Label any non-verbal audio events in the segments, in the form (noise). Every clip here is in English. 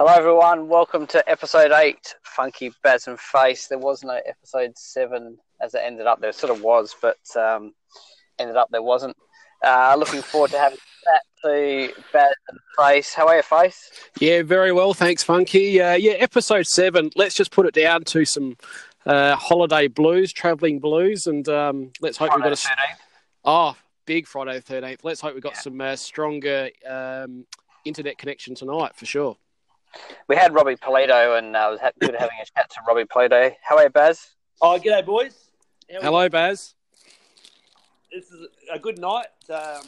Hello, everyone. Welcome to episode eight, Funky Baz and Face. There was no episode seven as it ended up. There sort of was, but um, ended up there wasn't. Uh, looking forward to having that to Baz and Face. How are you, Face? Yeah, very well. Thanks, Funky. Uh, yeah, episode seven. Let's just put it down to some uh, holiday blues, travelling blues, and um, let's hope Friday we've got a. the 13th. Oh, big Friday the 13th. Let's hope we've got Yeah. some uh, stronger um, internet connection tonight for sure. We had Robbie Polito, and uh, it was ha- good having a chat to Robbie Polito. How are you, Baz? Oh, g'day, boys. How are Hello, Baz. This is a good night. Um,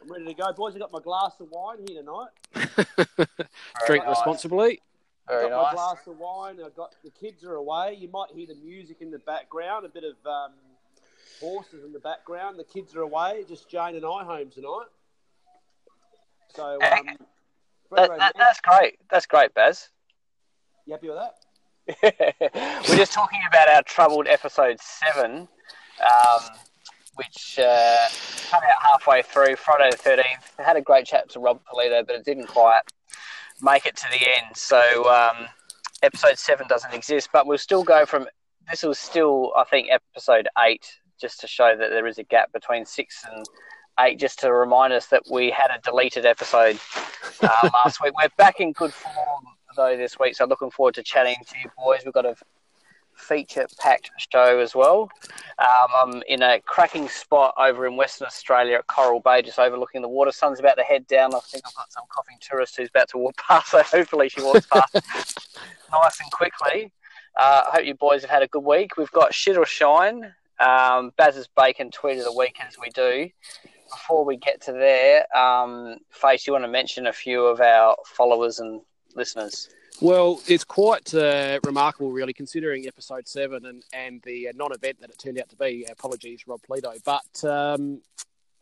I'm ready to go, boys. I got my glass of wine here tonight. (laughs) Drink nice. responsibly. Very got my glass of wine. I got the kids are away. You might hear the music in the background, a bit of um, horses in the background. The kids are away. Just Jane and I home tonight. So, um, That, that, that's great. That's great, Baz. you happy with that? (laughs) We're just talking about our troubled episode seven, um, which uh, came out halfway through Friday the thirteenth. Had a great chat to Rob Polito, but it didn't quite make it to the end. So um, episode seven doesn't exist, but we'll still go from. This was still, I think, episode eight, just to show that there is a gap between six and eight, just to remind us that we had a deleted episode uh, last week. We're back in good form though this week, so looking forward to chatting to you boys. We've got a feature-packed show as well. Um, I'm in a cracking spot over in Western Australia at Coral Bay, just overlooking the water. Sun's about to head down. I think I've got some coughing tourist who's about to walk (laughs) past, so hopefully she walks past (laughs) nice and quickly. Uh, I hope you boys have had a good week. We've got shit or shine. Um, Baz's bacon tweet of the week as we do. Before we get to there, um, Face, you want to mention a few of our followers and listeners? Well, it's quite uh, remarkable, really, considering episode seven and, and the uh, non event that it turned out to be. Apologies, Rob Polito. But um,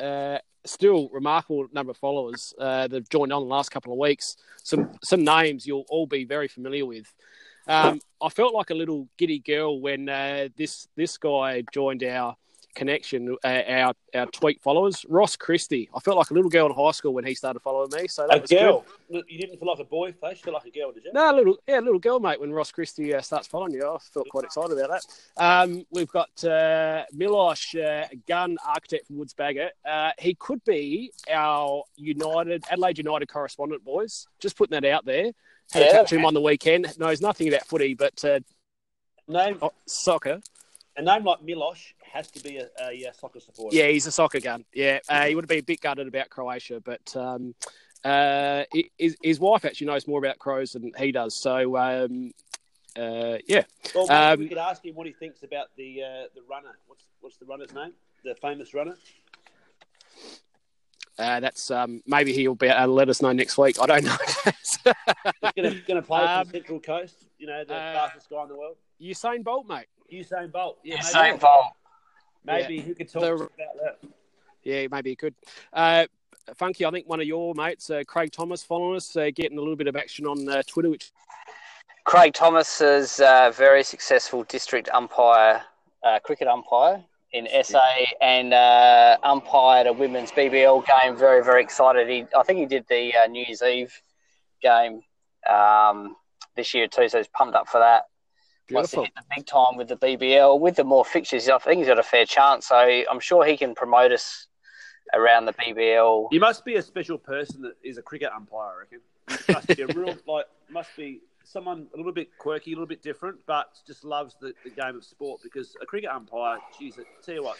uh, still, remarkable number of followers uh, that have joined on the last couple of weeks. Some, some names you'll all be very familiar with. Um, I felt like a little giddy girl when uh, this this guy joined our connection, uh, our our tweet followers. Ross Christie. I felt like a little girl in high school when he started following me. So that A was girl. You didn't feel like a boy, face. You feel like a girl, did you? No, little yeah, little girl, mate. When Ross Christie uh, starts following you, I felt quite excited about that. Um, we've got uh, Milosh, uh, gun architect from Woods Bagot. Uh, he could be our United Adelaide United correspondent, boys. Just putting that out there. Had Yeah, a chat to him on the weekend. Knows nothing about footy, but uh, Name oh, soccer. A name like Milosh has to be a, a, uh soccer supporter. Yeah, he's a soccer gun. Yeah, uh, he would have been a bit gutted about Croatia, but um, uh, his, his wife actually knows more about crows than he does. So um, uh, yeah, Well, Um, we could ask him what he thinks about the uh, the runner. What's what's the runner's name? The famous runner. Uh, that's um, maybe he'll be able to let us know next week. I don't know. He's going to play Um, for the (laughs) Central Coast. You know, the uh, fastest guy in the world. Usain Bolt, mate. Usain Bolt. Yeah, Usain maybe, Bolt. maybe who could talk The- about that? Yeah, maybe he could. Uh, Funky, I think one of your mates, uh, Craig Thomas, following us, uh, getting a little bit of action on uh, Twitter, which Craig Thomas is a very successful district umpire, uh, cricket umpire in SA, and uh, umpired a women's BBL game. Very, very excited. He, I think he did the uh, New Year's Eve game um, this year too, so he's pumped up for that. Wants to beautiful. hit the big time with the BBL. With the more fixtures, I think he's got a fair chance. So I'm sure he can promote us around the BBL. You must be a special person that is a cricket umpire. I reckon. You must be a real (laughs) like. Must be someone a little bit quirky, a little bit different, but just loves the, the game of sport. Because a cricket umpire, geez, I tell you what,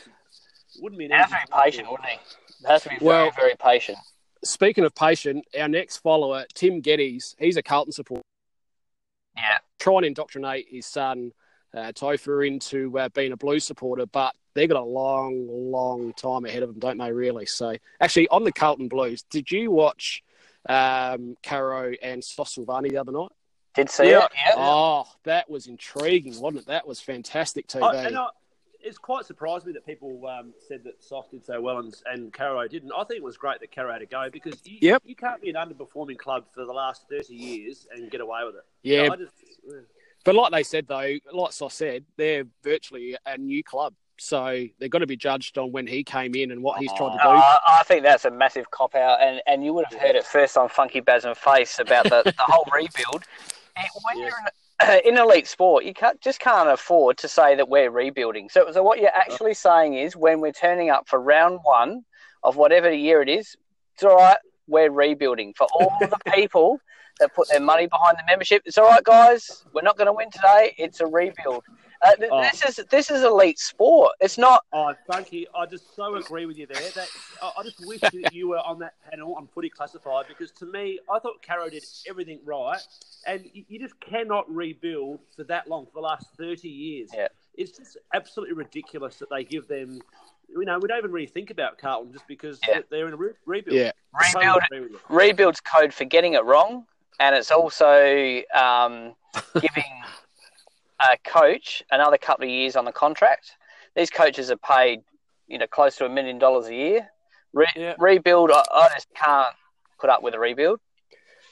wouldn't be an He has to be job. patient, wouldn't he? He has to be very, Well- very patient. Speaking of patient, our next follower, Tim Geddes, he's a Carlton supporter. Yeah. Trying to indoctrinate his son, uh, Topher, into uh, being a Blues supporter, but they've got a long, long time ahead of them, don't they, really? So, actually, on the Carlton Blues, did you watch um, Caro and Sos Silvagni the other night? Did see Yeah. it? Yeah. Oh, that was intriguing, wasn't it? That was fantastic TV. I, and I, it's quite surprised me that people um, said that Soft did so well and, and Caro didn't. I think it was great that Caro had to go because you, Yep. you can't be an underperforming club for the last 30 years and get away with it. yeah, I just, but like they said, though, like Sos said, they're virtually a new club. So they've got to be judged on when he came in and what he's tried to do. Uh, I think that's a massive cop out, and, and you would have heard it first on Funky Baz and Face about the, the whole rebuild. And when Yes. you're in, (clears throat) in elite sport, you can't, just can't afford to say that we're rebuilding. So, so what you're actually saying is when we're turning up for round one of whatever year it is, it's all right, we're rebuilding. For all (laughs) the people that put their money behind the membership, it's all right, guys, we're not going to win today, it's a rebuild. Uh, th- Oh. This is this is elite sport. It's not Oh, thank you. I just so agree with you there. That I, I just wish that you were on that panel on Footy Classified because to me, I thought Caro did everything right, and you, you just cannot rebuild for that long for the last thirty years. Yeah. It's just absolutely ridiculous that they give them. You know, we don't even really think about Carlton just because Yeah. they're in a re- rebuild. Yeah. Rebuild. agree rebuild's code for getting it wrong, and it's also um, giving a coach another couple of years on the contract. These coaches are paid, you know, close to a million dollars a year. Re- Yeah. Rebuild, I, I just can't put up with a rebuild.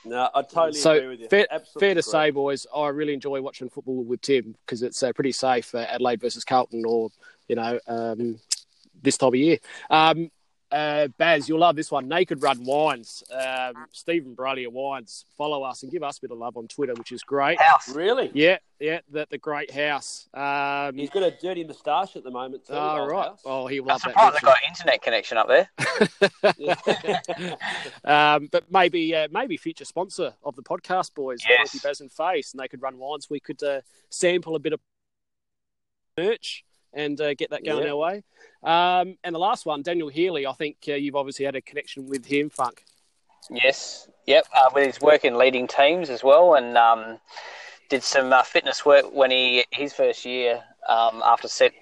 No, I totally So, agree with you. fair- Fair to agree. say, boys, I really enjoy watching football with Tim because it's uh, pretty safe, uh, Adelaide versus Carlton, or you know, um, this time of year. Um, uh, Baz, you'll love this one. Naked Run Wines. Um, Stephen Bradley of Wines. Follow us and give us a bit of love on Twitter, which is great. House. Really? Yeah, yeah, the, the great house. Um, He's got a dirty moustache at the moment. Too, all old right. house. Oh, he'll I'm love that. surprised they've mention. got internet connection up there. (laughs) (laughs) um, but maybe uh, maybe future sponsor of the podcast, boys. Yes. Funky Baz and Face, and they could run wines. We could uh, sample a bit of merch and uh, get that going Yeah. our way. Um, and the last one, Daniel Healy. I think uh, you've obviously had a connection with him, Funk. Yes, yep, uh, with his work in leading teams as well, and um, did some uh, fitness work when he his first year um, after St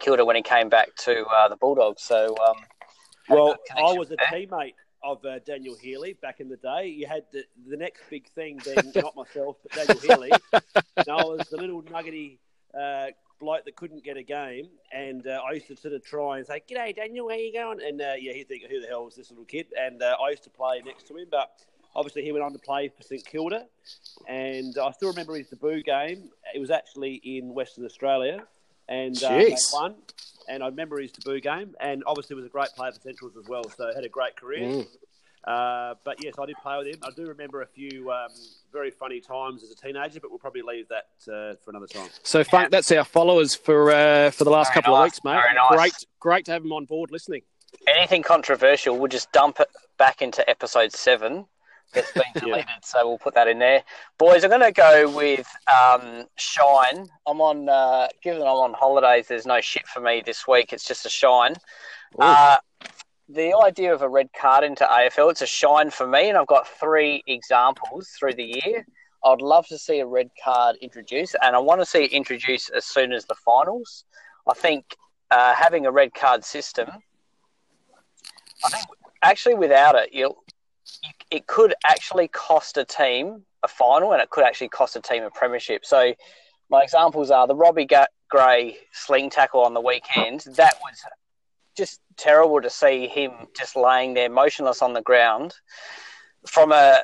Kilda when he came back to uh, the Bulldogs. So, um, Well, I was a there. teammate of uh, Daniel Healy back in the day. You had the, the next big thing being not myself, but Daniel Healy. (laughs) and I was the little nuggety uh, bloke that couldn't get a game, and uh, I used to sort of try and say, "G'day, Daniel, how you going?" And uh, yeah, he'd think, "Who the hell is this little kid?" And uh, I used to play next to him, but obviously he went on to play for St Kilda, and I still remember his debut game. It was actually in Western Australia, and uh, they won. And I remember his debut game, and obviously was a great player for Centrals as well. So had a great career. Mm. Uh, but yes, I did play with him. I do remember a few um, very funny times as a teenager, but we'll probably leave that uh, for another time. So, Funk, that's our followers for uh, for the last Very couple of weeks, mate. very nice. Great, great to have them on board listening. anything controversial, we'll just dump it back into episode seven that's been (laughs) deleted. So we'll put that in there. Boys, I'm going to go with um, Shine. I'm on, uh, given I'm on holidays, there's no shit for me this week. It's just a shine. The idea of a red card into AFL, it's a shine for me, and I've got three examples through the year. I'd love to see a red card introduced, and I want to see it introduced as soon as the finals. I think uh, having a red card system I think actually without it, you, it could actually cost a team a final, and it could actually cost a team a premiership. So my examples are the Robbie Gray sling tackle on the weekend. That was just terrible to see him just laying there motionless on the ground. From a,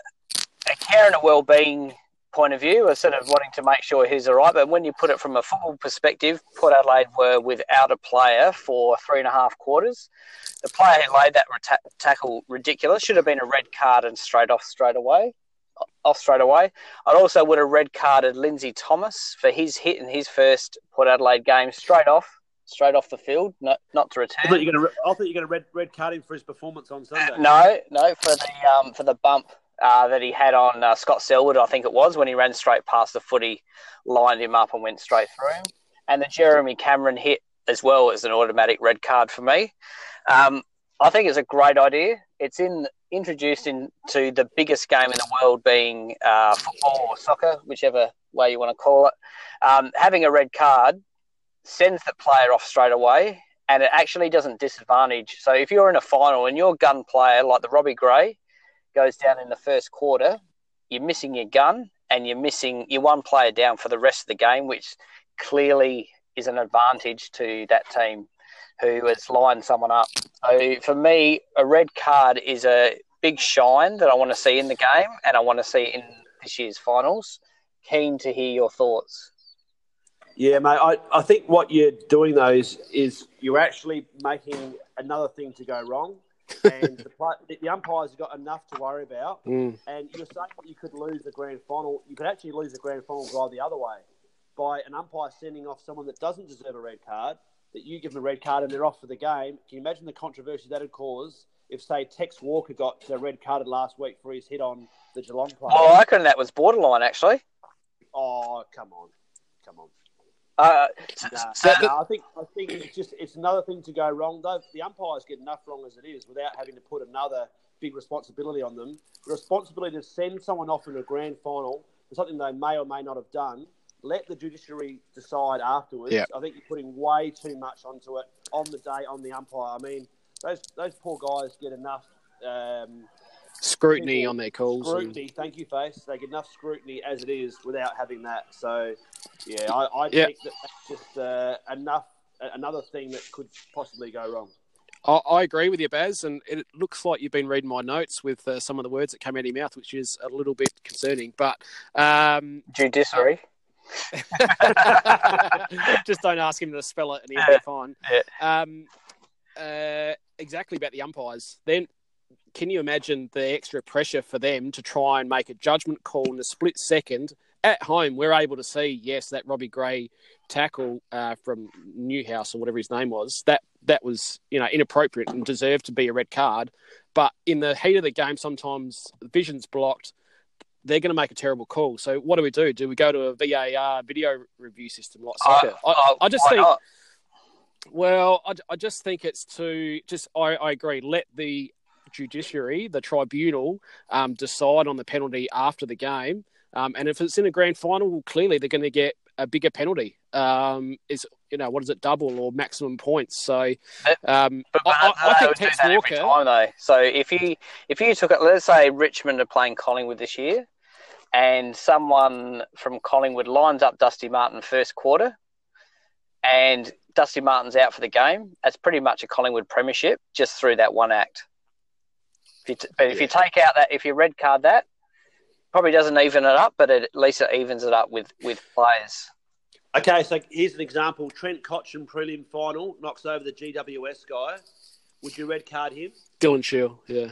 a care and a well-being point of view, of sort of wanting to make sure he's all right. But when you put it from a football perspective, Port Adelaide were without a player for three and a half quarters the player who laid that tackle ridiculous should have been a red card and straight off straight away. Off straight away. I also would have red carded Lindsay Thomas for his hit in his first Port Adelaide game straight off, straight off the field, not not to I thought return. you were going to. I thought you were going to red red card him for his performance on Sunday. No, no, for the um, for the bump uh, that he had on uh, Scott Selwood, I think it was when he ran straight past the footy, lined him up and went straight through him. And the Jeremy Cameron hit as well as an automatic red card for me. Um, I think it's a great idea. It's in introduced into the biggest game in the world, being uh, football or soccer, whichever way you want to call it. Um, having a red card sends the player off straight away, and it actually doesn't disadvantage. So if you're in a final and your gun player, like the Robbie Gray, goes down in the first quarter, you're missing your gun and you're missing your one player down for the rest of the game, which clearly is an advantage to that team who has lined someone up. So for me, a red card is a big shine that I want to see in the game and I want to see in this year's finals. Keen to hear your thoughts. Yeah, mate. I, I think what you're doing though is, is you're actually making another thing to go wrong, and the, play, the, the umpires have got enough to worry about. Mm. And you're saying that you could lose the grand final. You could actually lose the grand final by the other way, by an umpire sending off someone that doesn't deserve a red card. That you give them a red card and they're off for the game. Can you imagine the controversy that would cause if, say, Tex Walker got uh, red carded last week for his hit on the Geelong player? Oh, I reckon that was borderline actually. Oh, come on, come on. Uh, so- nah, I think I think it's just it's another thing to go wrong. Though the umpires get enough wrong as it is, without having to put another big responsibility on them. The responsibility to send someone off in a grand final for something they may or may not have done. Let the judiciary decide afterwards. Yeah. I think you're putting way too much onto it on the day on the umpire. I mean, those those poor guys get enough. Um, Scrutiny People- on their calls. and- scrutiny. Thank you, face. They get enough scrutiny as it is without having that. So, yeah, I, I Yeah. think that that's just uh, enough. Another thing that could possibly go wrong. I, I agree with you, Baz, and it looks like you've been reading my notes with uh, some of the words that came out of your mouth, which is a little bit concerning. But um, judiciary. (laughs) just don't ask him to spell it, and he'll be fine. Yeah. Um, uh, exactly about the umpires. Then, can you imagine the extra pressure for them to try and make a judgment call in a split second? At home, we're able to see yes, that Robbie Gray tackle uh, from Newhouse or whatever his name was that that was you know inappropriate and deserved to be a red card. But in the heat of the game, sometimes vision's blocked. They're going to make a terrible call. So what do we do? Do we go to a VAR video review system like soccer? I, Uh, I just think. not? Well, I, I just think it's to just. I, I agree. Let the judiciary, the tribunal, um, decide on the penalty after the game. Um, and if it's in a grand final, well, clearly they're going to get a bigger penalty. Um, is you know what is it, double or maximum points? So, um, But, I, but I, I they think Tex Walker. time though. So if you if you took it, let's say Richmond are playing Collingwood this year, and someone from Collingwood lines up Dusty Martin first quarter, and Dusty Martin's out for the game, that's pretty much a Collingwood premiership just through that one act. If you t- but if you take out that, if you red card that, probably doesn't even it up, but it, at least it evens it up with with players. Okay, so here's an example: Trent Cotchin prelim final knocks over the GWS guy. Would you red card him? Dylan Shiel, yeah.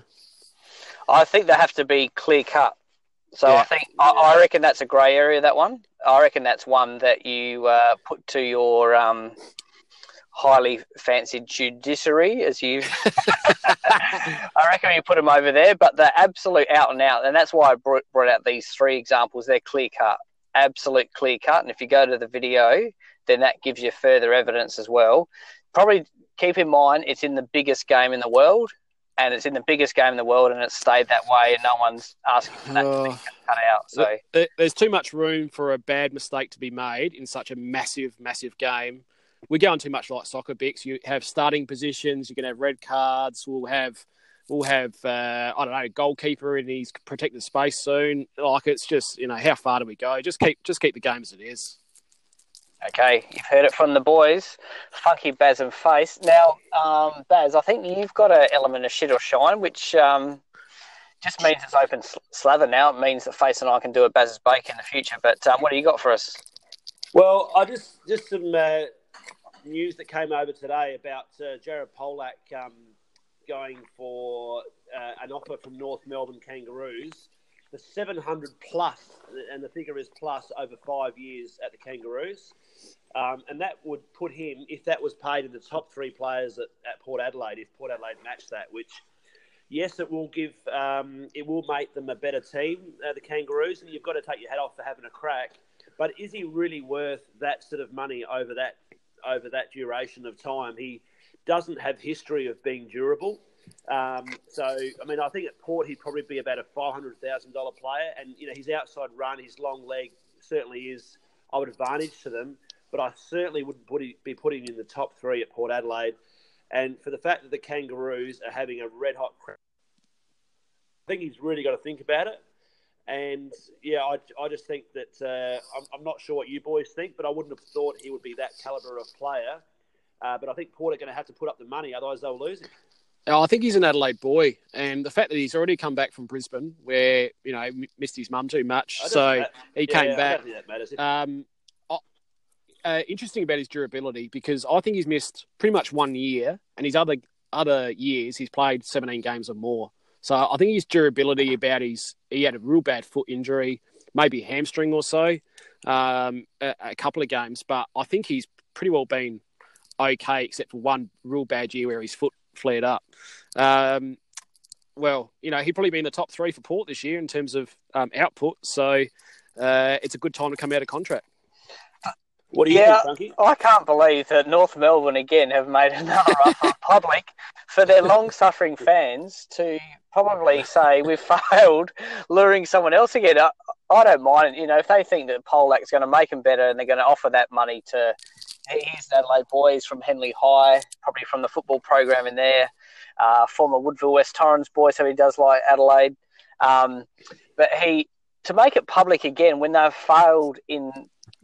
I think they have to be clear cut. So Yeah. I think I, I reckon that's a grey area. That one, I reckon that's one that you uh, put to your um, highly fancied judiciary, as you. (laughs) I reckon you put them over there, but the absolute out and out, and that's why I brought, brought out these three examples. They're clear cut, absolute clear cut, and if you go to the video, then that gives you further evidence as well. Probably keep in mind it's in the biggest game in the world, and it's in the biggest game in the world, and it's stayed that way, and no one's asking for that to Oh. be cut out. So There's too much room for a bad mistake to be made in such a massive, massive game. We're going too much like soccer, Bix. You have starting positions. You can have red cards. We'll have, we'll have, uh, I don't know, goalkeeper in his protected space soon. Like it's just, you know, how far do we go? Just keep, just keep the game as it is. okay, you've heard it from the boys, Funky Baz and Face. Now, um, Baz, I think you've got an element of shit or shine, which um, just means it's open slather now. It means that Face and I can do a Baz's bake in the future. But um, what do you got for us? Well, I just just some uh, news that came over today about uh, Jared Polec um, going for uh, an offer from North Melbourne Kangaroos for seven hundred plus, and the figure is plus over five years at the Kangaroos, um, and that would put him, if that was paid, in the top three players at, at Port Adelaide. If Port Adelaide matched that, which yes, it will give, um, it will make them a better team, uh, the Kangaroos, and you've got to take your hat off for having a crack. But is he really worth that sort of money over that over that duration of time? He doesn't have history of being durable. Um, so, I mean, I think at Port he'd probably be about a five hundred thousand dollar player, and you know his outside run, his long leg certainly is of an advantage to them. But I certainly wouldn't put be putting in the top three at Port Adelaide. And for the fact that the Kangaroos are having a red hot, I think he's really got to think about it. And yeah, I, I just think that uh, I'm, I'm not sure what you boys think, but I wouldn't have thought he would be that caliber of player. Uh, but I think Port are going to have to put up the money, otherwise they'll lose him. Oh, I think he's an Adelaide boy, and the fact that he's already come back from Brisbane, where you know missed his mum too much, so that- he yeah, came back. don't think that matters. Um, uh, interesting about his durability because I think he's missed pretty much one year, and his other other years he's played 17 games or more. So I think his durability about his he had a real bad foot injury, maybe hamstring or so, um, a, a couple of games, but I think he's pretty well been okay, except for one real bad year where his foot flared up. Um, well, you know, he'd probably be in the top three for Port this year in terms of um, output. So uh, it's a good time to come out of contract. What do you Yeah. think, Frankie? I can't believe that North Melbourne again have made (laughs) another offer public for their long-suffering fans to probably say we've (laughs) failed, luring someone else again. I, I don't mind, you know, if they think that Polec's going to make them better and they're going to offer that money to here's Adelaide boys from Henley High, probably from the football program in there, uh, former Woodville West Torrens boy, so he does like Adelaide. Um, but he to make it public again when they've failed in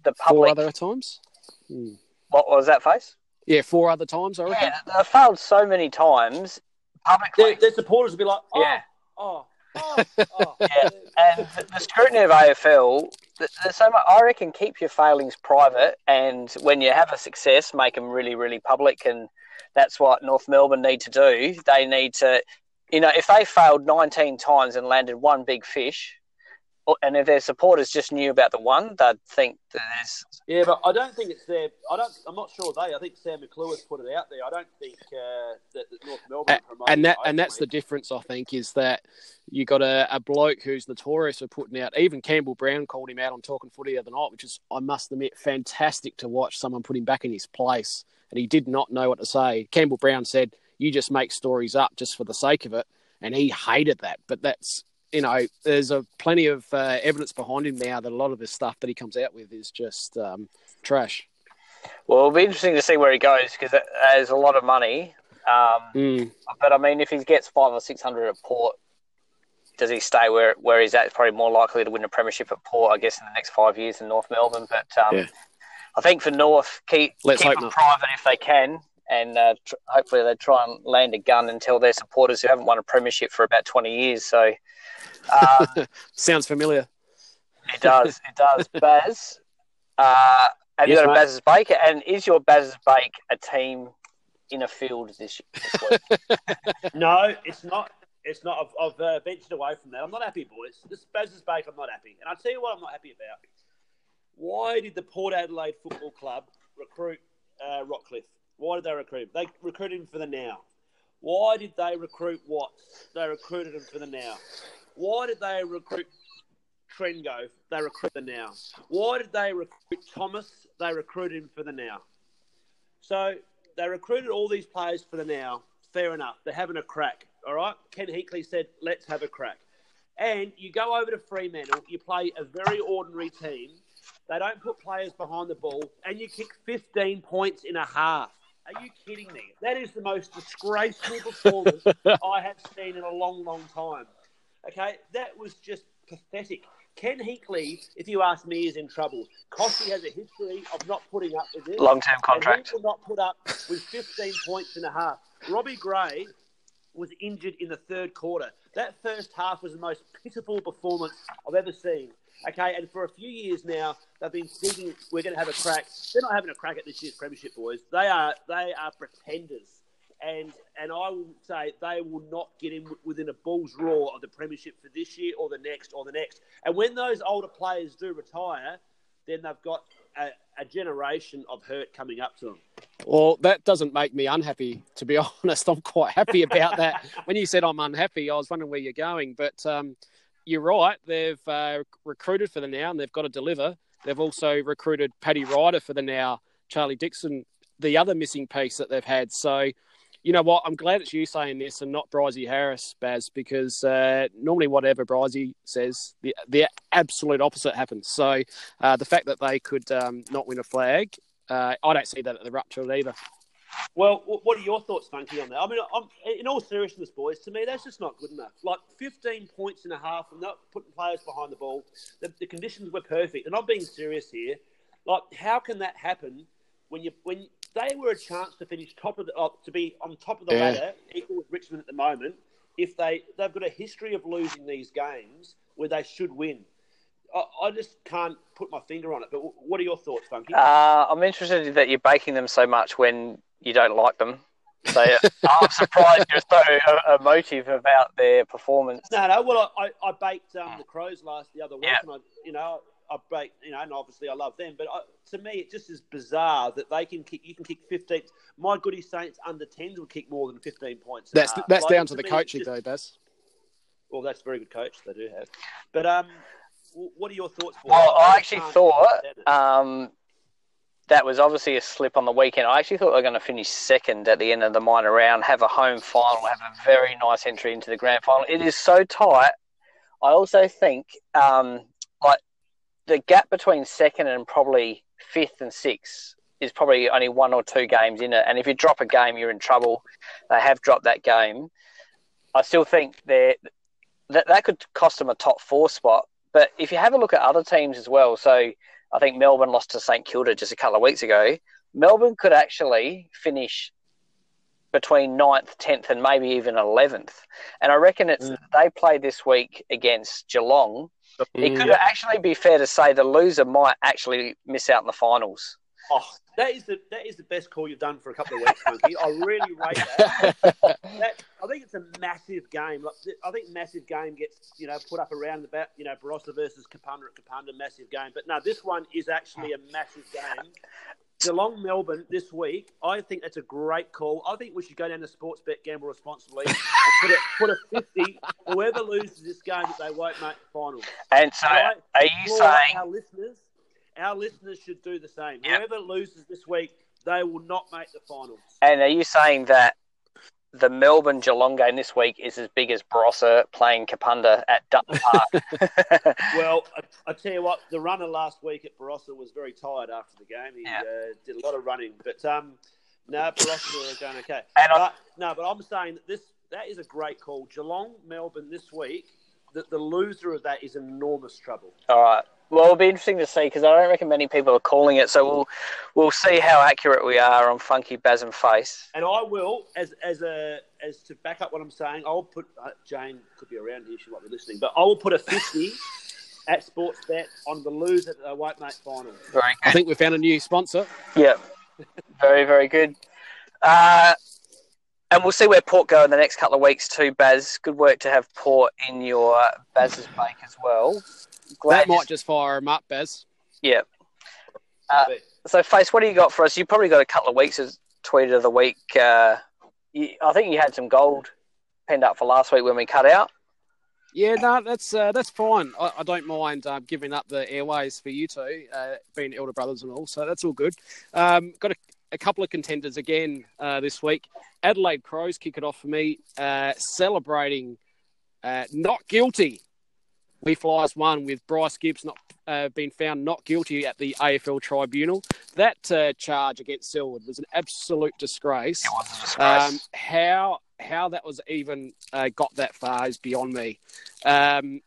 the public. Four other times. Hmm. What was that face? Yeah, four other times, I reckon. Yeah, they've failed so many times publicly. Their, their supporters will be like, oh, Yeah. oh, oh, (laughs) oh. Yeah. And the scrutiny of AFL, there's so much. I reckon keep your failings private, and when you have a success, make them really, really public. And that's what North Melbourne need to do. They need to, you know, if they failed 19 times and landed one big fish, or- and if their supporters just knew about the one, they'd think that there's. Yeah, but I don't think it's their. I don't. I'm not sure they. I think Sam McClure's put it out there. I don't think uh, that, that North Melbourne promoted and that and that's the difference I think is that you got a, a bloke who's notorious for putting out even Campbell Brown called him out on talking footy the other night, which is I must admit fantastic to watch someone put him back in his place and he did not know what to say. Campbell Brown said, You just make stories up just for the sake of it and he hated that. But that's you know, there's a plenty of uh, evidence behind him now that a lot of this stuff that he comes out with is just um, trash. Well, it'll be interesting to see where he goes because there's a lot of money. Um, Mm. But I mean, if he gets five or six hundred at Port, does he stay where where he's at? He's probably more likely to win a premiership at Port, I guess, in the next five years than North Melbourne. But um, Yeah. I think for North, keep Let's keep them not. private if they can, and uh, tr- hopefully they try and land a gun and tell their supporters who haven't won a premiership for about twenty years. So um, (laughs) Sounds familiar. it does, it does. (laughs) Baz, uh, have Yes, you got a mate. Baz's Bake? And is your Baz's Bake a team in a field this, this week? (laughs) No, it's not. It's not. I've, I've uh, ventured away from that. I'm not happy, boys. This Baz's Bake, I'm not happy. And I'll tell you what I'm not happy about. Why did the Port Adelaide Football Club recruit uh, Rockliff? Why did they recruit him? They recruited him for the now. Why did they recruit Watts? They recruited him for the now. Why did they recruit Trengo? They recruit the now. Why did they recruit Thomas? They recruited him for the now. So they recruited all these players for the now. Fair enough. They're having a crack. All right. Ken Hinkley said, let's have a crack. And you go over to Fremantle, you play a very ordinary team. They don't put players behind the ball, and you kick 15 points in a half. Are you kidding me? That is the most disgraceful performance (laughs) I have seen in a long, long time. Okay, that was just pathetic. Ken Hinkley, if you ask me, is in trouble. Kochie has a history of not putting up with it. Long term contract. he will not put up with 15 points and a half. Robbie Gray was injured in the third quarter. That first half was the most pitiful performance I've ever seen. Okay, and for a few years now, they've been thinking we're going to have a crack. They're not having a crack at this year's premiership, boys. They are they are pretenders, and and I will say they will not get in within a bull's roar of the premiership for this year or the next or the next. And when those older players do retire, then they've got a, a generation of hurt coming up to them. Well, that doesn't make me unhappy, to be (laughs) honest. I'm quite happy about that. (laughs) when you said I'm unhappy, I was wondering where you're going. But um, you're right. They've uh, recruited for the now and they've got to deliver. They've also recruited Paddy Ryder for the now, Charlie Dixon, the other missing piece that they've had. So, you know what? I'm glad it's you saying this and not Brizey Harris, Baz, because uh, normally whatever Brizey says, the, the absolute opposite happens. So uh, the fact that they could um, not win a flag, uh, I don't see that at the rupture either. Well, what are your thoughts, Funky, on that? I mean, I'm, in all seriousness, boys, to me, that's just not good enough. Like 15 points and a half and not putting players behind the ball. The, the conditions were perfect. And I'm being serious here. Like, how can that happen when you when they were a chance to finish top of the uh, to be on top of the Yeah. ladder, equal with Richmond at the moment? If they they've got a history of losing these games where they should win. I, I just can't put my finger on it. But what are your thoughts, Funky? Uh, I'm interested that you're baking them so much when you don't like them. So (laughs) I'm surprised you're so emotive about their performance. No, no. Well, I, I baked um, the Crows last the other week, Yeah. and I, you know, I baked, you know, and obviously I love them. But I, to me, it just is bizarre that they can kick. You can kick 15. My goody Saints under 10s would kick more than 15 points. That's half. that's Like, down to the me, coaching, just- though, Baz. Well, that's a very good coach they do have. But um, what are your thoughts? boys? Well, I just actually can't thought um, that was obviously a slip on the weekend. I actually thought they were going to finish second at the end of the minor round, have a home final, have a very nice entry into the grand final. It is so tight. I also think um, like the gap between second and probably fifth and sixth is probably only one or two games in it. And if you drop a game, you're in trouble. They have dropped that game. I still think that that could cost them a top four spot. But if you have a look at other teams as well, so I think Melbourne lost to St Kilda just a couple of weeks ago. Melbourne could actually finish between 9th, 10th, and maybe even 11th. And I reckon it's mm. they play this week against Geelong. It could actually be fair to say the loser might actually miss out in the finals. Oh, that is the that is the best call you've done for a couple of weeks, Funky. I really rate that. (laughs) that. I think it's a massive game. Like, I think massive game gets you know put up around the bat. You know, Barossa versus Kapunda at Kapunda, massive game. But no, this one is actually a massive game. Geelong Melbourne this week. I think that's a great call. I think we should go down to sports bet gamble responsibly and put a, put a fifty. Whoever loses this game, they won't make the final. And so, are you saying our listeners? Our listeners should do the same. Yep. Whoever loses this week, they will not make the finals. And are you saying that the Melbourne Geelong game this week is as big as Barossa playing Kapunda at Dutton Park? (laughs) Well, I, I tell you what, the runner last week at Barossa was very tired after the game. He Yeah. uh, did a lot of running, but um, no, Barossa are going okay. And I- but, no, but I'm saying that this that is a great call. Geelong, Melbourne this week. The, the loser of that is in enormous trouble. All right. Well, it'll be interesting to see because I don't reckon many people are calling it. So we'll we'll see how accurate we are on Funky Baz and Face. And I will, as as a as to back up what I'm saying, I'll put uh, Jane could be around here; she might be listening. But I will put a fifty (laughs) at Sportsbet on the loser that they won't make finals. I think we found a new sponsor. Yeah. Very very good. Uh, and we'll see where Port go in the next couple of weeks too, Baz. Good work to have Port in your Baz's bake as well. Glad That might just fire him up, Baz. Yeah. Uh, So, Face, what do you got for us? You probably got a couple of weeks as tweet of the week. Uh, you, I think you had some gold penned up for last week when we cut out. Yeah, no, that's uh, that's fine. I, I don't mind uh, giving up the airways for you two, uh, being elder brothers and all. So that's all good. Um, got a, a couple of contenders again uh, this week. Adelaide Crows kick it off for me, uh, celebrating uh, not guilty. We Flyers won with Bryce Gibbs not uh, being found not guilty at the AFL tribunal. That uh, charge against Selwood was an absolute disgrace. It was a disgrace. Um, how how that was even uh, got that far is beyond me. Um,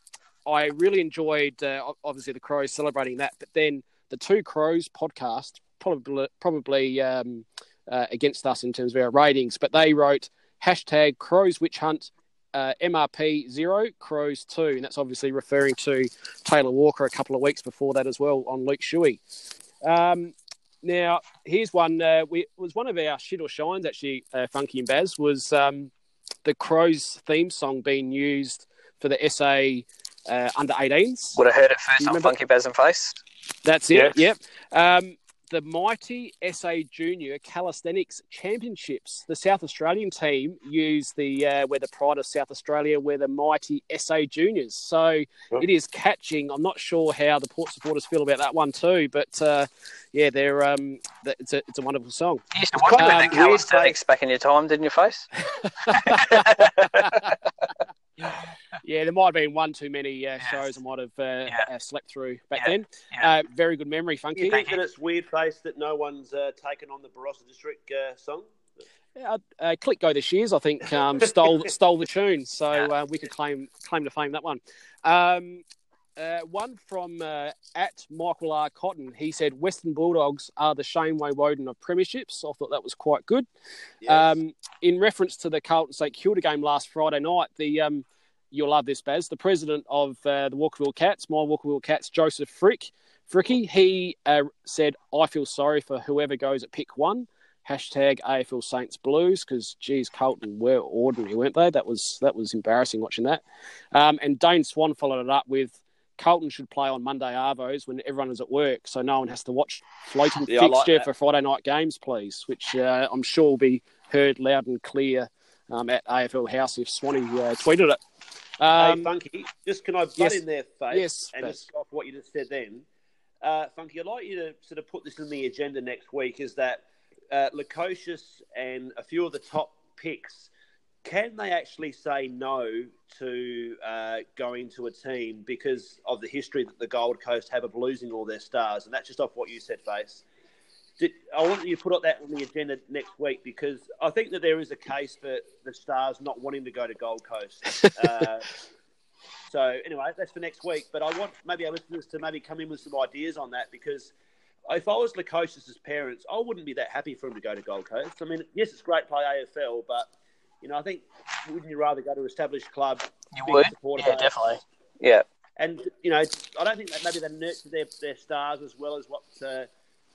I really enjoyed uh, obviously the Crows celebrating that, but then the two Crows podcast probably probably um, uh, against us in terms of our ratings, but they wrote hashtag Crows Witch Hunt. Uh, MRP zero, Crows two, and that's obviously referring to Taylor Walker a couple of weeks before that as well on Luke Shuey. Um, now, here's one. Uh, we, was one of our shit or shines actually. Uh, Funky and Baz was um, the Crows theme song being used for the SA uh, under 18s. Would have heard it first Do you on remember- Funky Baz and Face. That's it. Yes. Yep. Um, the mighty SA Junior Calisthenics Championships. The South Australian team used the uh, we're the pride of South Australia. We're the mighty SA Juniors. So it is catching. I'm not sure how the Port supporters feel about that one too, but uh, yeah, they're um, it's a it's a wonderful song. You used to watch Um, um, the calisthenics back in your time, didn't you, Face? (laughs) (laughs) Yeah, there might have been one too many uh, Yes. shows I might have uh, Yeah. uh, slept through back Yeah. then. Yeah. Uh, very good memory, funky. You Funky. think that it's weird face that no one's uh, taken on the Barossa District uh, song? Yeah, uh, Click Go this year's, I think, um, stole (laughs) stole the tune, so uh, we could claim claim to fame that one. Um, uh, one from uh, at Michael R. Cotton. He said Western Bulldogs are the Shane Way Woden of premierships. I thought that was quite good. Yes. Um, in reference to the Carlton St Kilda game last Friday night, the um, you'll love this, Baz. The president of uh, the Walkerville Cats, my Walkerville Cats, Joseph Frick, Fricky, he uh, said, I feel sorry for whoever goes at pick one. Hashtag AFL Saints Blues because geez, Carlton were ordinary, weren't they? That was that was embarrassing watching that. Um, and Dane Swan followed it up with Carlton should play on Monday Arvos when everyone is at work, so no one has to watch floating Yeah, I like fixture for Friday night games, please. Which uh, I'm sure will be heard loud and clear um, at AFL House if Swanee uh, tweeted it. Um, hey, Funky, just can I butt yes. in there, Faith? Yes, And just off what you just said then. Uh, Funky, I'd like you to sort of put this in the agenda next week is that uh, Lukosius and a few of the top picks, can they actually say no to uh, going to a team because of the history that the Gold Coast have of losing all their stars? And that's just off what you said, Face. Did, I want you to put up that on the agenda next week because I think that there is a case for the Stars not wanting to go to Gold Coast. (laughs) Uh, so anyway, that's for next week. But I want maybe our listeners to maybe come in with some ideas on that because if I was Lukosius's parents, I wouldn't be that happy for him to go to Gold Coast. I mean, yes, it's great play AFL, but you know, I think wouldn't you rather go to an established club? You would? supporter Yeah, base? definitely. Yeah. And you know, I don't think that maybe they nurture their, their stars as well as what uh,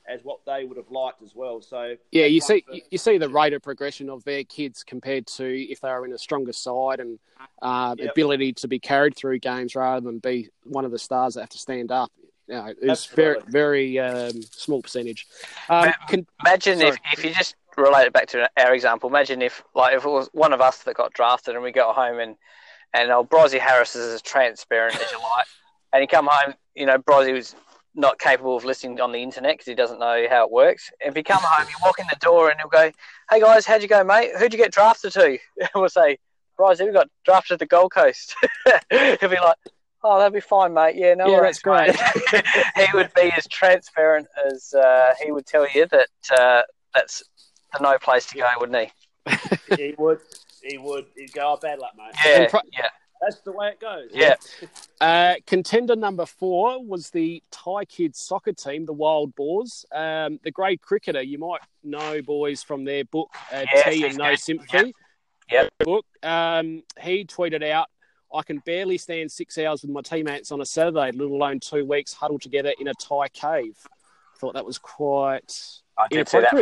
as what they would have liked as well. So Yeah, you see, you, for- you see the rate of progression of their kids compared to if they are in a stronger side and uh, Yep. ability to be carried through games rather than be one of the stars that have to stand up. You know, it's very, Absolutely. very um, small percentage. Um, Ma- can, Imagine if, if you just relate it back to our example. Imagine if like if it was one of us that got drafted and we got home and and old Brozzy Harris is as transparent as you like, and he come home, you know, Brozzy was not capable of listening on the internet because he doesn't know how it works. If you come home, you walk in the door and he'll go, "Hey guys, how'd you go, mate? Who'd you get drafted to?" (laughs) And we'll say, "Brozzy, we got drafted to the Gold Coast." (laughs) He'll be like. Oh, that'd be fine, mate. Yeah, no Yeah, worries, that's great. (laughs) he would be as transparent as uh, he would tell you that uh, that's the no place to go, wouldn't he? he would, he would, he'd go, "Oh, bad luck, mate." Yeah, pro- yeah, That's the way it goes. yeah. (laughs) Uh, contender number four was the Thai kids soccer team, the Wild Boars. Um, the great cricketer, you might know, boys, from their book uh, Yes, Tea and No good. Sympathy. Yep. Book. Um, he tweeted out, "I can barely stand six hours with my teammates on a Saturday, let alone two weeks huddled together in a Thai cave." I Thought that was quite I did see that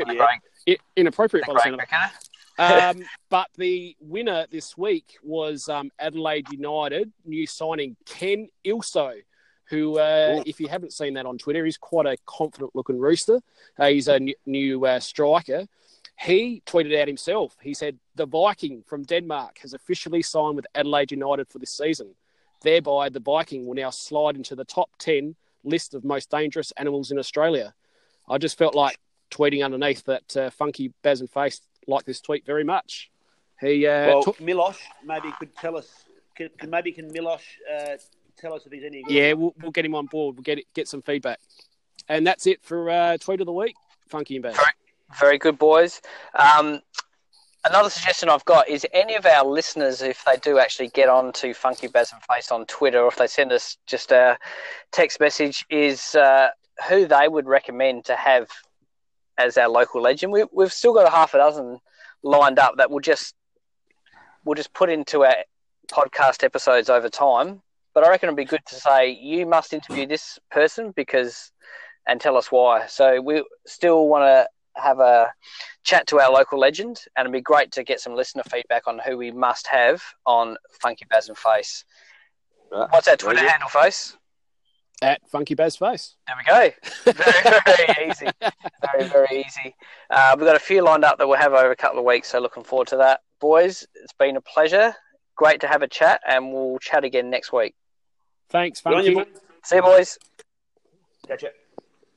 Inappropriate, great, i- inappropriate the by the sound of it. um, (laughs) but the winner this week was um, Adelaide United new signing Ken Ilso, who, uh, if you haven't seen that on Twitter, he's quite a confident looking rooster. Uh, he's a new, new uh, striker. He tweeted out himself. He said, The Viking from Denmark has officially signed with Adelaide United for this season. Thereby, the Viking will now slide into the top 10 list of most dangerous animals in Australia. I just felt like tweeting underneath that uh, Funky Baz and Face like this tweet very much. He uh, Well, took, Milosh maybe could tell us. Can, can maybe can Milosh uh, tell us if he's any good? yeah, we'll, we'll get him on board. We'll get it, get some feedback, and that's it for uh, tweet of the week. Funky and Baz. Very good, boys. Um, another suggestion I've got is any of our listeners, if they do actually get on to Funky Baz and Face on Twitter, or if they send us just a text message, is uh, who they would recommend to have as our local legend. We, we've still got a half a dozen lined up that we'll just we'll just put into our podcast episodes over time. But I reckon it'd be good to say you must interview this person because and tell us why. So we still want to have a chat to our local legend, and it'd be great to get some listener feedback on who we must have on Funky Baz and Face. Right. What's our Twitter handle, Face? At Funky Baz Face. There we go. Very, very easy. Very, very easy. Uh, we've got a few lined up that we'll have over a couple of weeks, so looking forward to that. Boys, it's been a pleasure. Great to have a chat, and we'll chat again next week. Thanks, Funky. you. See you, boys. Catch you.